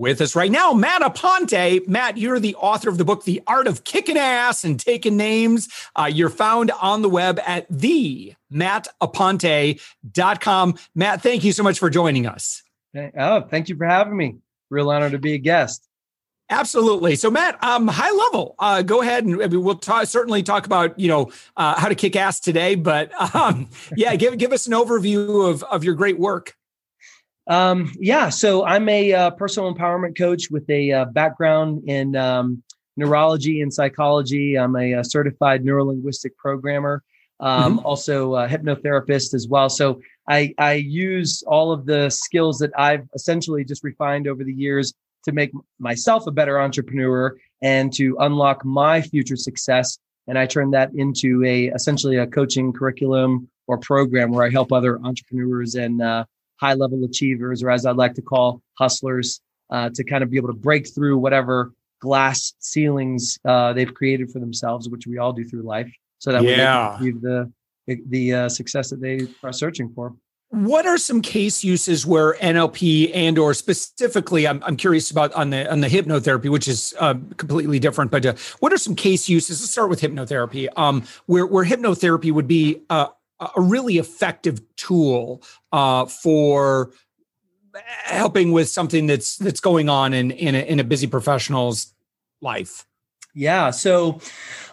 With us right now, Matt Aponte. Matt, you're the author of the book, The Art of Kicking Ass and Taking Names. Uh, you're found on the web at the mattaponte.com. Matt, thank you so much for joining us. Oh, thank you for having me. Real honor to be a guest. Absolutely. So, Matt, um, high level, uh, go ahead and I mean, we'll ta- certainly talk about you know uh, how to kick ass today. But um, yeah, give give us an overview of of your great work. Um, yeah, so I'm a uh, personal empowerment coach with a uh, background in um, neurology and psychology. I'm a, a certified neurolinguistic programmer, um, mm-hmm. also a hypnotherapist as well. So I, I use all of the skills that I've essentially just refined over the years to make myself a better entrepreneur and to unlock my future success. And I turn that into a essentially a coaching curriculum or program where I help other entrepreneurs and uh, high level achievers, or as I'd like to call hustlers, uh, to kind of be able to break through whatever glass ceilings uh, they've created for themselves, which we all do through life, so that yeah. we achieve the the uh, success that they are searching for. What are some case uses where NLP and or specifically, I'm, I'm curious about on the on the hypnotherapy, which is uh, completely different. But uh, what are some case uses? Let's start with hypnotherapy, um, where where hypnotherapy would be uh, a really effective tool uh, for helping with something that's that's going on in in a, in a busy professional's life. Yeah, so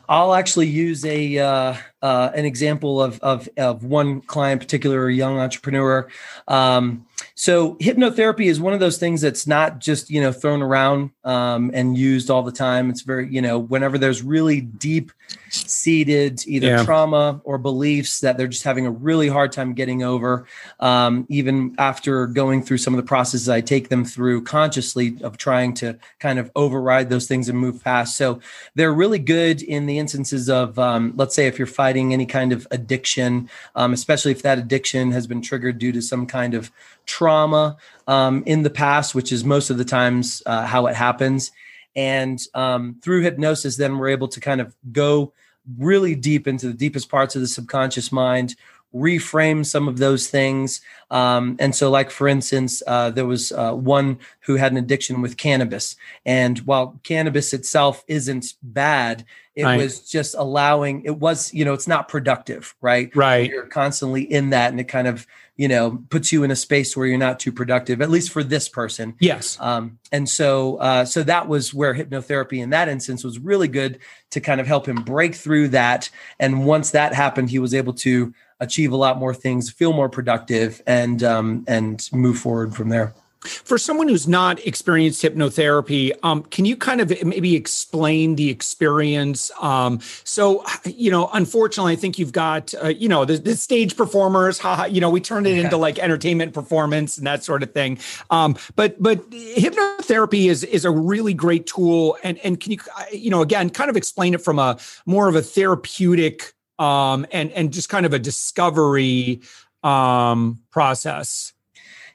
I'll actually use a uh, uh, an example of, of of one client, particular young entrepreneur. Um, so hypnotherapy is one of those things that's not just you know thrown around um, and used all the time. It's very you know whenever there's really deep seated either yeah. trauma or beliefs that they're just having a really hard time getting over. Um, even after going through some of the processes I take them through consciously of trying to kind of override those things and move past. So they're really good in the instances of um, let's say if you're fighting any kind of addiction, um, especially if that addiction has been triggered due to some kind of trauma um, in the past, which is most of the times uh, how it happens. And um, through hypnosis, then we're able to kind of go really deep into the deepest parts of the subconscious mind, reframe some of those things. Um, and so, like for instance, uh, there was uh, one who had an addiction with cannabis, and while cannabis itself isn't bad, it right. was just allowing. It was, you know, it's not productive, right? Right. You're constantly in that, and it kind of you know puts you in a space where you're not too productive at least for this person yes um, and so uh, so that was where hypnotherapy in that instance was really good to kind of help him break through that and once that happened he was able to achieve a lot more things feel more productive and um, and move forward from there for someone who's not experienced hypnotherapy, um, can you kind of maybe explain the experience? Um, so, you know, unfortunately, I think you've got, uh, you know, the, the, stage performers. Haha, you know, we turned it yeah. into like entertainment performance and that sort of thing. Um, but but hypnotherapy is is a really great tool. And and can you, uh, you know, again, kind of explain it from a more of a therapeutic um, and and just kind of a discovery um, process.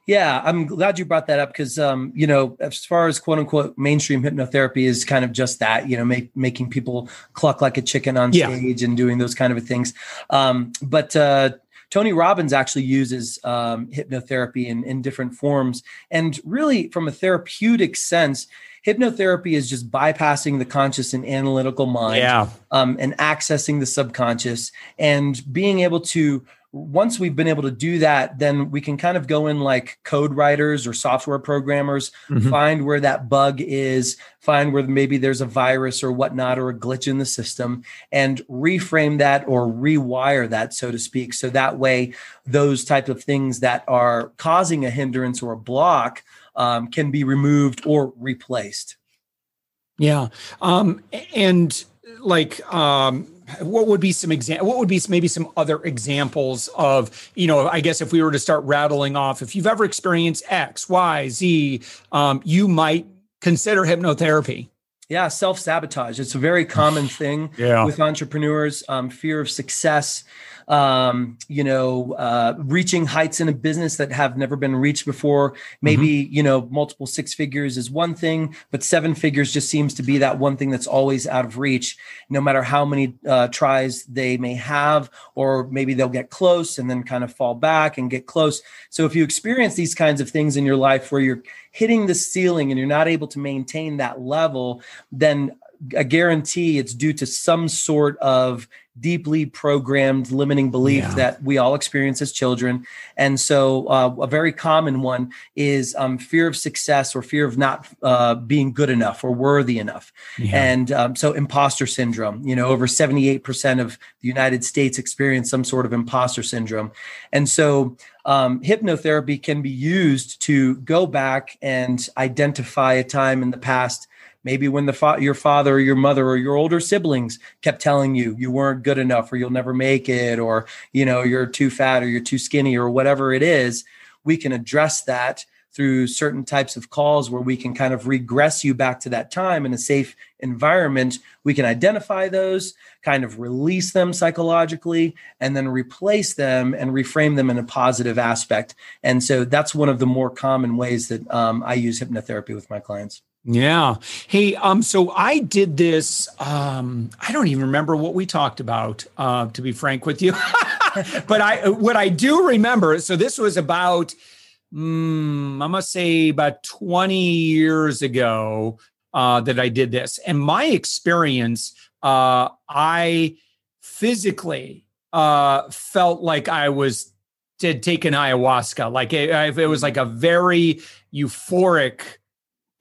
Yeah, I'm glad you brought that up because, um, you know, as far as quote unquote mainstream hypnotherapy is kind of just that, you know, make, making people cluck like a chicken on yeah. stage and doing those kind of things. Um, but uh, Tony Robbins actually uses um, hypnotherapy in, in different forms. And really, from a therapeutic sense, hypnotherapy is just bypassing the conscious and analytical mind yeah. um, and accessing the subconscious and being able to once we've been able to do that, then we can kind of go in like code writers or software programmers, mm-hmm. find where that bug is, find where maybe there's a virus or whatnot or a glitch in the system, and reframe that or rewire that, so to speak. So that way, those type of things that are causing a hindrance or a block um, can be removed or replaced. Yeah. Um, and like, um, what would be some example what would be maybe some other examples of you know i guess if we were to start rattling off if you've ever experienced x y z um, you might consider hypnotherapy Yeah, self sabotage. It's a very common thing yeah. with entrepreneurs. Um, fear of success, um, you know, uh, reaching heights in a business that have never been reached before. Maybe, mm-hmm. you know, multiple six figures is one thing, but seven figures just seems to be that one thing that's always out of reach, no matter how many uh, tries they may have, or maybe they'll get close and then kind of fall back and get close. So if you experience these kinds of things in your life where you're hitting the ceiling and you're not able to maintain that level, then a guarantee it's due to some sort of deeply programmed limiting belief yeah. that we all experience as children. And so, uh, a very common one is um, fear of success or fear of not uh, being good enough or worthy enough. Yeah. And um, so, imposter syndrome, you know, over 78% of the United States experience some sort of imposter syndrome. And so, um, hypnotherapy can be used to go back and identify a time in the past maybe when the fa- your father or your mother or your older siblings kept telling you you weren't good enough or you'll never make it or you know you're too fat or you're too skinny or whatever it is we can address that through certain types of calls where we can kind of regress you back to that time in a safe environment. We can identify those kind of release them psychologically and then replace them and reframe them in a positive aspect. And so that's one of the more common ways that um, i use hypnotherapy with my clients yeah. Hey, um, so I did this. Um, I don't even remember what we talked about, uh, to be frank with you. but I what I do remember, so this was about mm, I must say about 20 years ago uh, that I did this. And my experience, uh, I physically uh, felt like I was did taken ayahuasca. Like it, it was like a very euphoric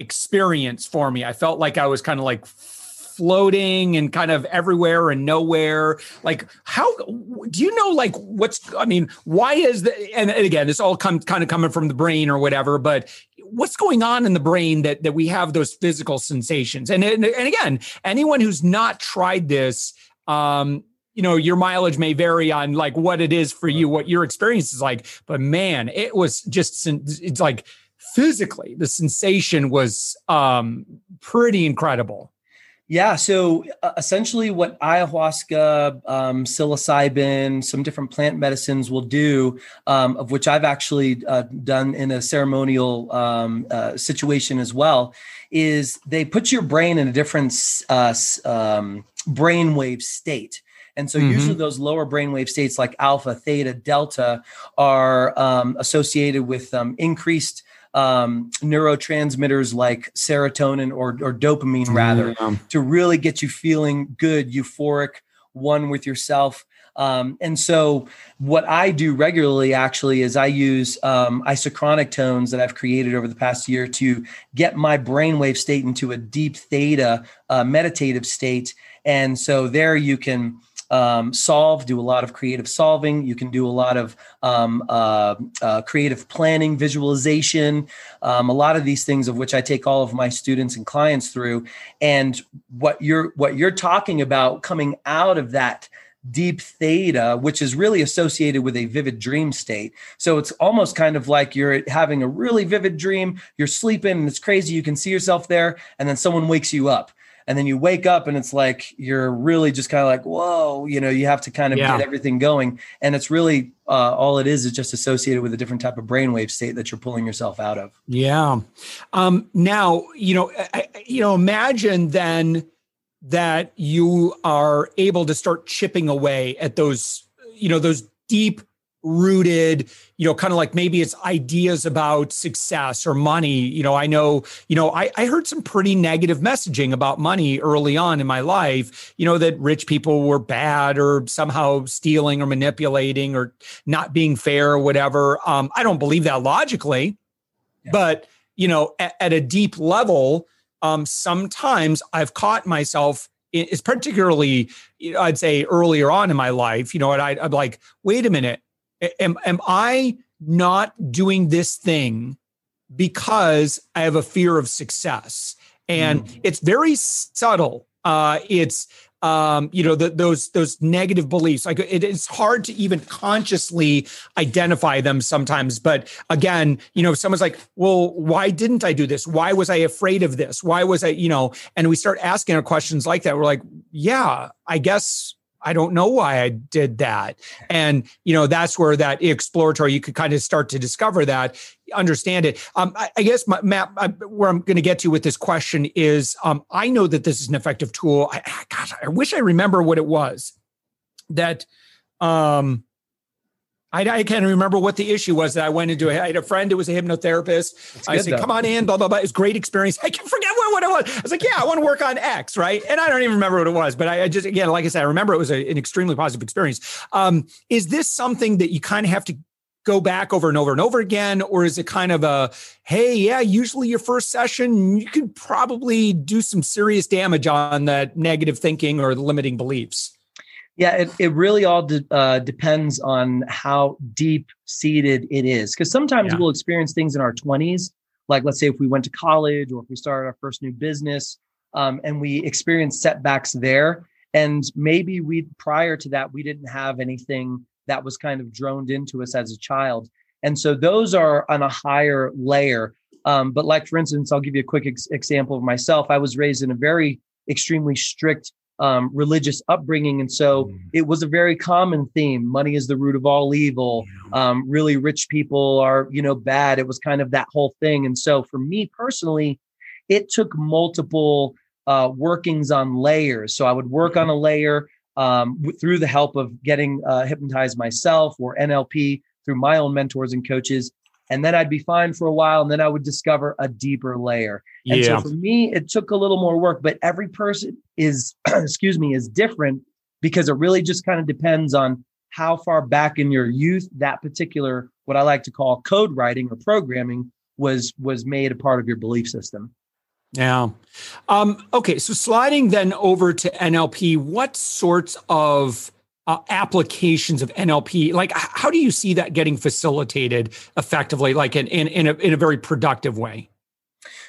experience for me. I felt like I was kind of like floating and kind of everywhere and nowhere. Like, how do you know, like, what's, I mean, why is the, and, again, it's all come, kind of coming from the brain or whatever, but what's going on in the brain that, that we have those physical sensations? And, and, and again, anyone who's not tried this, um, you know your mileage may vary on like what it is for you what your experience is like but man it was just it's like physically the sensation was um, pretty incredible yeah so uh, essentially what ayahuasca um, psilocybin some different plant medicines will do um, of which i've actually uh, done in a ceremonial um, uh, situation as well is they put your brain in a different uh, um, brainwave state and so, mm-hmm. usually, those lower brainwave states like alpha, theta, delta are um, associated with um, increased um, neurotransmitters like serotonin or, or dopamine, rather, yeah. to really get you feeling good, euphoric, one with yourself. Um, and so, what I do regularly actually is I use um, isochronic tones that I've created over the past year to get my brainwave state into a deep theta uh, meditative state. And so, there you can um, solve, do a lot of creative solving. You can do a lot of um, uh, uh, creative planning, visualization, um, a lot of these things of which I take all of my students and clients through. And what you're what you're talking about coming out of that deep theta, which is really associated with a vivid dream state. So it's almost kind of like you're having a really vivid dream, you're sleeping and it's crazy. You can see yourself there, and then someone wakes you up and then you wake up and it's like you're really just kind of like whoa you know you have to kind of yeah. get everything going. And it's really uh, all it is is just associated with a different type of brainwave state that you're pulling yourself out of. Yeah. Um, now you know I, you know imagine then that you are able to start chipping away at those you know those deep rooted you know kind of like maybe it's ideas about success or money. You know i know you know I, I heard some pretty negative messaging about money early on in my life you know that rich people were bad or somehow stealing or manipulating or not being fair or whatever. Um, i don't believe that logically yeah. but you know at, at a deep level um, sometimes i've caught myself it's particularly i'd say earlier on in my life you know and I, i'm like wait a minute am, am I not doing this thing because I have a fear of success? And mm. it's very subtle Uh, it's um, you know, the, those those negative beliefs. Like it, it's hard to even consciously identify them sometimes. But again, you know, if someone's like, "Well, why didn't I do this? Why was I afraid of this? Why was I?" You know, and we start asking our questions like that. We're like, "Yeah, I guess I don't know why I did that. And, you know, that's where that exploratory, you could kind of start to discover that, understand it. Um, I, I, guess, my, Matt, I, where I'm going to get to with this question is um, I know that this is an effective tool. I, gosh, I wish I remember what it was that, um, I, I, can't remember what the issue was that I went into. I had a friend who was a hypnotherapist. I said, though. "Come on in, blah blah blah." It's great experience. I can forget what, what it was. I was like, "Yeah, I want to work on X, right?" And I don't even remember what it was, but I, I just again, like I said, I remember it was a, an extremely positive experience. Um, is this something that you kind of have to go back over and over and over again, or is it kind of a, "Hey, yeah, usually your first session, you could probably do some serious damage on that negative thinking or the limiting beliefs." Yeah, it, it really all de- uh, depends on how deep seated it is. Because sometimes yeah. we'll experience things in our 20s, like let's say if we went to college or if we started our first new business um, and we experienced setbacks there. And maybe we, prior to that, we didn't have anything that was kind of droned into us as a child. And so those are on a higher layer. Um, but like, for instance, I'll give you a quick ex- example of myself. I was raised in a very extremely strict um, religious upbringing. And so mm. it was a very common theme. Money is the root of all evil. Um, really rich people are, you know, bad. It was kind of that whole thing. And so for me personally, it took multiple uh, workings on layers. So I would work on a layer um, through the help of getting uh, hypnotized myself or NLP through my own mentors and coaches and then I'd be fine for a while, and then I would discover a deeper layer. And yeah. so for me, it took a little more work, but every person is, excuse me, is different because it really just kind of depends on how far back in your youth that particular what I like to call code writing or programming was was made a part of your belief system. Yeah. Um, okay. So sliding then over to NLP, what sorts of uh, applications of NLP? Like, how do you see that getting facilitated effectively, like in, in, in, a, in a very productive way?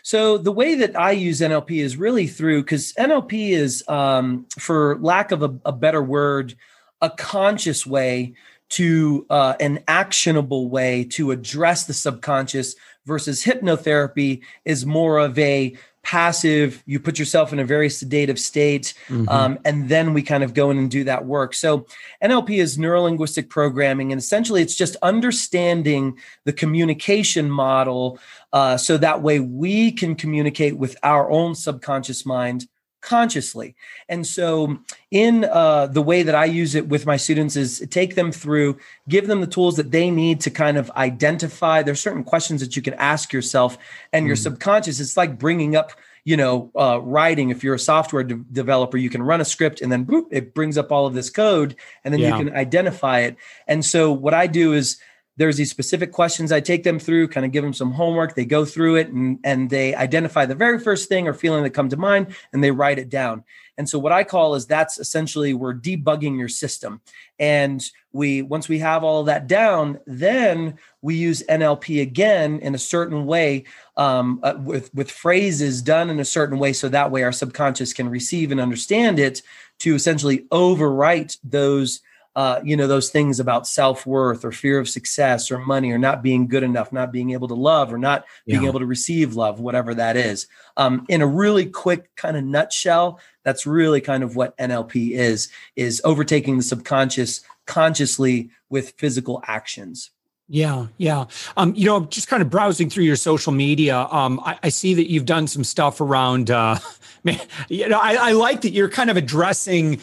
So the way that I use NLP is really through because NLP is, um, for lack of a, a, better word, a conscious way to uh, an actionable way to address the subconscious versus hypnotherapy is more of a passive you put yourself in a very sedative state mm-hmm. um, and then we kind of go in and do that work so nlp is neurolinguistic programming and essentially it's just understanding the communication model uh, so that way we can communicate with our own subconscious mind consciously. And so, in uh, the way that I use it with my students, is take them through, give them the tools that they need to kind of identify. There's certain questions that you can ask yourself, and mm. your subconscious. It's like bringing up. You know, uh, writing. If you're a software de- developer, you can run a script and then boop, it brings up all of this code, and then yeah. you can identify it. And so, what I do is there's these specific questions I take them through, kind of give them some homework. They go through it and, and they identify the very first thing or feeling that come to mind and they write it down. And so what I call is that's essentially we're debugging your system. And we once we have all that down, then we use NLP again in a certain way um, uh, with with phrases done in a certain way, so that way our subconscious can receive and understand it to essentially overwrite those uh, you know, those things about self worth or fear of success or money or not being good enough, not being able to love or not being able to receive love, whatever that is. Um, in a really quick kind of nutshell, that's really kind of what NLP is: is overtaking the subconscious consciously with physical actions. Yeah, yeah. Um, you know, just kind of browsing through your social media, um, I, I see that you've done some stuff around. Uh, man, you know, I, I like that you're kind of addressing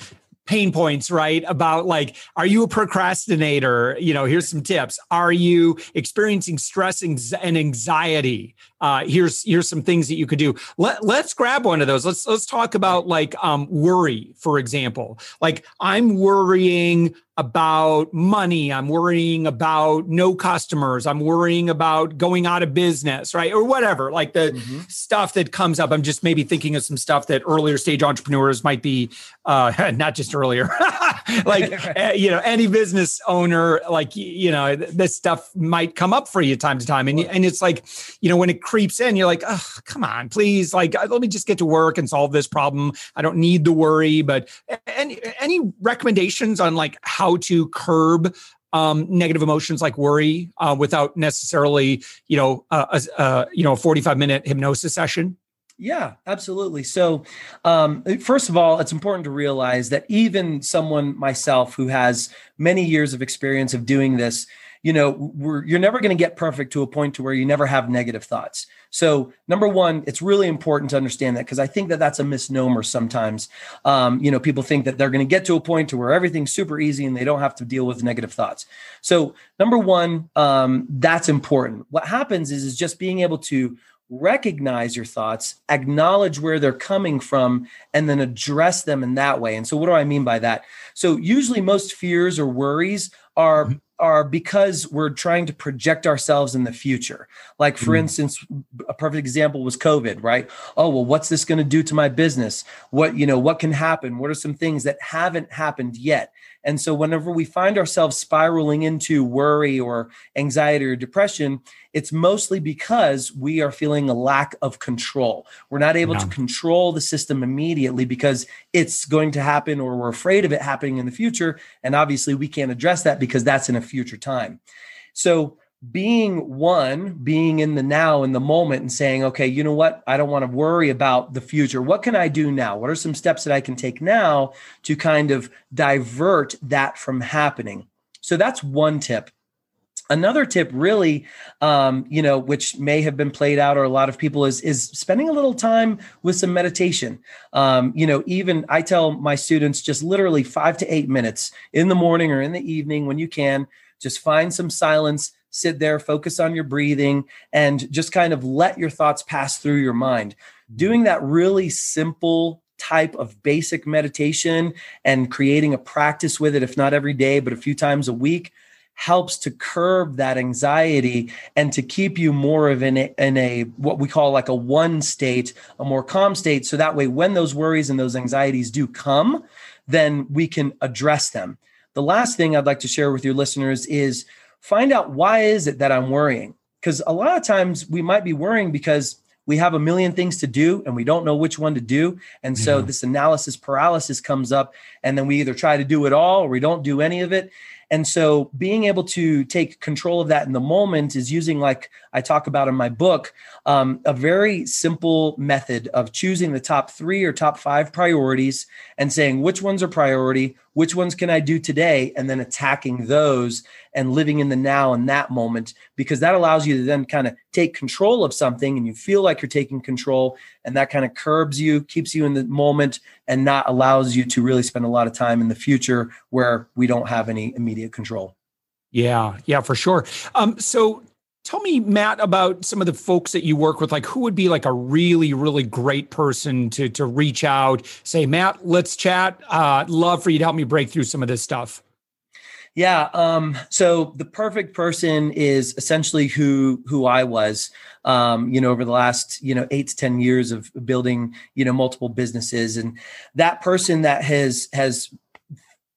pain points, right? About like, are you a procrastinator? You know, here's some tips. Are you experiencing stress and anxiety? Uh, here's here's some things that you could do. Let, let's grab one of those. Let's let's talk about like um, worry, for example. Like I'm worrying about money. I'm worrying about no customers. I'm worrying about going out of business, right? Or whatever, like the mm-hmm. stuff that comes up. I'm just maybe thinking of some stuff that earlier stage entrepreneurs might be, uh, not just earlier, like uh, you know any business owner like you know this stuff might come up for you time to time and and it's like you know when it creeps in you're like oh come on please like uh, let me just get to work and solve this problem i don't need the worry but any any recommendations on like how to curb um, negative emotions like worry uh, without necessarily you know a, a, you know a 45 minute hypnosis session yeah, absolutely. So, um, first of all, it's important to realize that even someone myself who has many years of experience of doing this, you know, you're never going to get perfect to a point to where you never have negative thoughts. So, number one, it's really important to understand that because I think that that's a misnomer sometimes. Um, you know, people think that they're going to get to a point to where everything's super easy and they don't have to deal with negative thoughts. So, number one, um, that's important. What happens is is just being able to recognize your thoughts, acknowledge where they're coming from, and then address them in that way. And so, what do I mean by that? So, usually, most fears or worries are mm-hmm. are because we're trying to project ourselves in the future. Like, for mm. instance, a perfect example was COVID, right? Oh, well, what's this going to do to my business? What you know, what can happen? What are some things that haven't happened yet? And so, whenever we find ourselves spiraling into worry or anxiety or depression, it's mostly because we are feeling a lack of control. We're not able yeah. to control the system immediately because it's going to happen or we're afraid of it happening in the future. And obviously, we can't address that because that's in a future time. So, being one, being in the now, in the moment, and saying, okay, you know what? I don't want to worry about the future. What can I do now? What are some steps that I can take now to kind of divert that from happening? So that's one tip. Another tip, really, um, you know, which may have been played out or a lot of people is is spending a little time with some meditation. Um, you know, even I tell my students just literally five to eight minutes in the morning or in the evening when you can, just find some silence sit there, focus on your breathing, and just kind of let your thoughts pass through your mind. Doing that really simple type of basic meditation and creating a practice with it, if not every day, but a few times a week, helps to curb that anxiety and to keep you more of in a, in a what we call like a one state, a more calm state. So that way, when those worries and those anxieties do come, then we can address them. The last thing I'd like to share with your listeners is find out why is it that I'm worrying? Because a lot of times we might be worrying because we have a million things to do and we don't know which one to do. And so yeah. this analysis paralysis comes up, and then we either try to do it all or we don't do any of it. And so being able to take control of that in the moment is using, like I talk about in my book, um, a very simple method of choosing the top three or top five priorities and saying which ones are priority, which ones can I do today, and then attacking those and living in the now in that moment, because that allows you to then kind of take control of something and you feel like you're taking control, and that kind of curbs you, keeps you in the moment, and not allows you to really spend a lot of time in the future where we don't have any immediate control. Yeah, yeah, for sure. Um, so Tell me, Matt, about some of the folks that you work with. Like, who would be like a really, really great person to to reach out? Say, Matt, let's chat. Uh, love for you to help me break through some of this stuff. Yeah. Um, so the perfect person is essentially who who I was. Um, you know, over the last you know eight to ten years of building you know multiple businesses, and that person that has has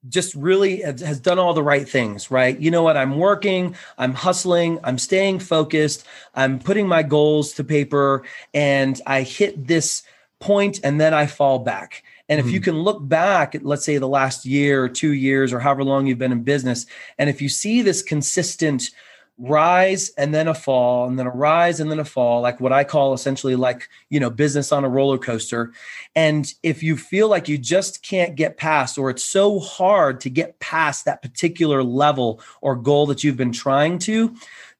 just really has done all the right things, right? You know what? I'm working, I'm hustling, I'm staying focused, I'm putting my goals to paper, and I hit this point and then I fall back. And if you hmm. can look back at, let's say, the last year or two years or however long you've been in business, and if you see this consistent rise and then a fall and then a rise and then a fall like what i call essentially like you know business on a roller coaster. And if you feel like you just can't get past or it's so hard to get past that particular level or goal that you've been trying to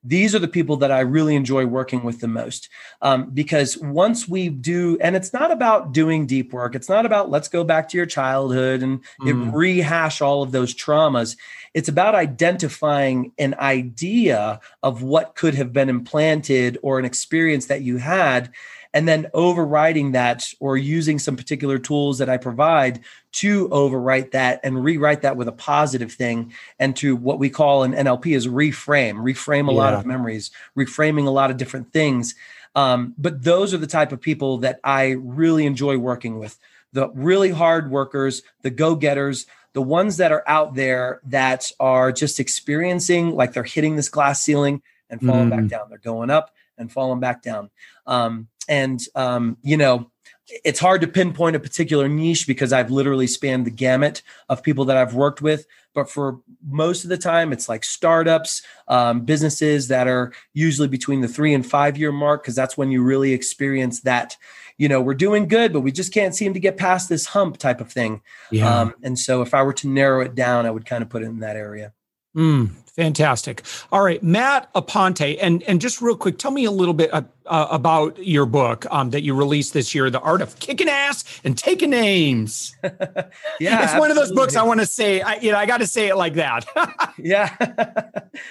these are the people that I really enjoy working with the most. Um, because once we do, and it's not about doing deep work, it's not about let's go back to your childhood and mm. rehash all of those traumas. It's about identifying an idea of what could have been implanted or an experience that you had and then overriding that or using some particular tools that I provide to overwrite that and rewrite that with a positive thing and to what we call in NLP is reframe, reframe a yeah. lot of memories, reframing a lot of different things. Um, but those are the type of people that I really enjoy working with the really hard workers, the go getters, the ones that are out there that are just experiencing like they're hitting this glass ceiling and falling mm. back down. They're going up and falling back down. Um, and um, you know, it's hard to pinpoint a particular niche because I've literally spanned the gamut of people that I've worked with. But for most of the time, it's like startups, um, businesses that are usually between the three and five year mark, because that's when you really experience that, you know, we're doing good, but we just can't seem to get past this hump type of thing. Yeah. Um, and so if I were to narrow it down, I would kind of put it in that area. Mm, fantastic. All right, Matt Aponte, and and just real quick, tell me a little bit uh, uh, about your book um, that you released this year, "The Art of Kicking Ass and Taking Names." yeah, it's absolutely. one of those books I want to say. I, you know, I got to say it like that. yeah,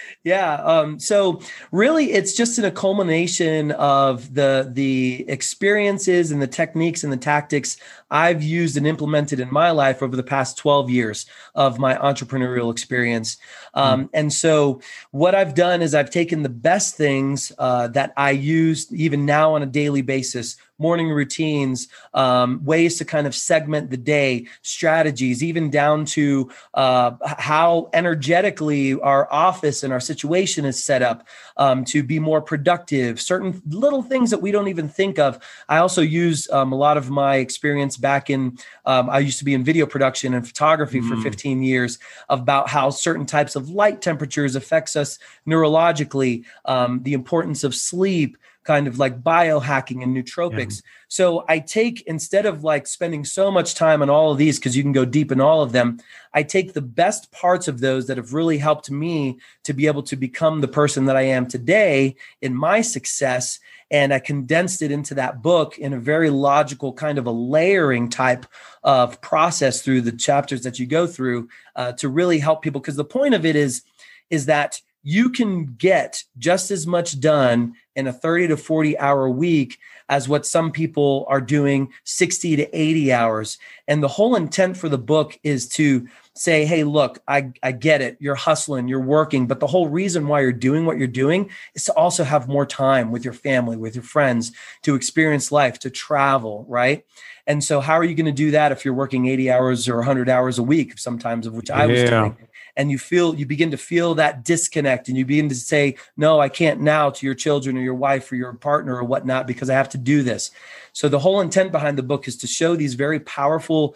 yeah. Um, so really, it's just in a culmination of the the experiences and the techniques and the tactics I've used and implemented in my life over the past twelve years of my entrepreneurial experience. Um, mm. And so, what I've done is I've taken the best things uh, that I use even now on a daily basis morning routines, um, ways to kind of segment the day, strategies, even down to uh, how energetically our office and our situation is set up um, to be more productive, certain little things that we don't even think of. I also use um, a lot of my experience back in, um, I used to be in video production and photography mm. for 15 years about how certain types of light temperatures affects us neurologically, um, the importance of sleep, kind of like biohacking and nootropics. Yeah. So I take instead of like spending so much time on all of these because you can go deep in all of them, I take the best parts of those that have really helped me to be able to become the person that I am today in my success and I condensed it into that book in a very logical kind of a layering type of process through the chapters that you go through uh, to really help people because the point of it is is that you can get just as much done in a 30 to 40 hour week as what some people are doing 60 to 80 hours. And the whole intent for the book is to say, hey, look, I, I get it. You're hustling, you're working. But the whole reason why you're doing what you're doing is to also have more time with your family, with your friends, to experience life, to travel, right? And so, how are you going to do that if you're working 80 hours or 100 hours a week, sometimes of which I was doing? And you feel you begin to feel that disconnect and you begin to say no i can't now to your children or your wife or your partner or whatnot because i have to do this. So the whole intent behind the book is to show these very powerful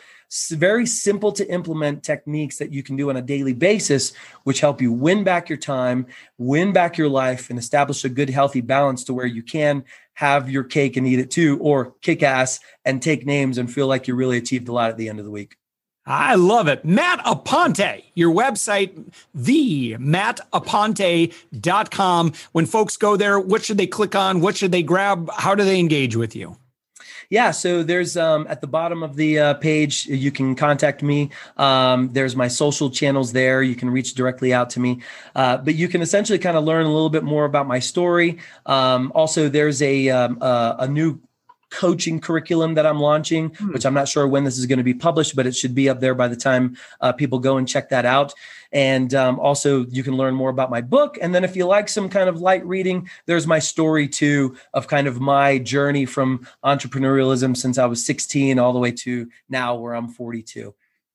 very simple to implement techniques that you can do on a daily basis which help you win back your time win back your life and establish a good healthy balance to where you can have your cake and eat it too or kick ass and take names and feel like you really achieved a lot at the end of the week I love it. Matt Aponte, your website, the mattaponte.com. When folks go there, what should they click on? What should they grab? How do they engage with you? Yeah, so there's um, at the bottom of the uh, page, you can contact me. Um, there's my social channels there. You can reach directly out to me. Uh, but you can essentially kind of learn a little bit more about my story. Um, also, there's a, um, a, a new coaching curriculum that I'm launching, hmm. which I'm not sure when this is going to be published, but it should be up there by the time uh, people go and check that out. And um, also, you can learn more about my book. And then, if you like some kind of light reading, there's my story too of kind of my journey from entrepreneurialism since I was 16 all the way to now where I'm 42.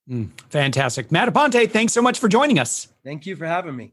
Mm, fantastic. Matt Aponte, thanks so much for joining us. Thank you for having me.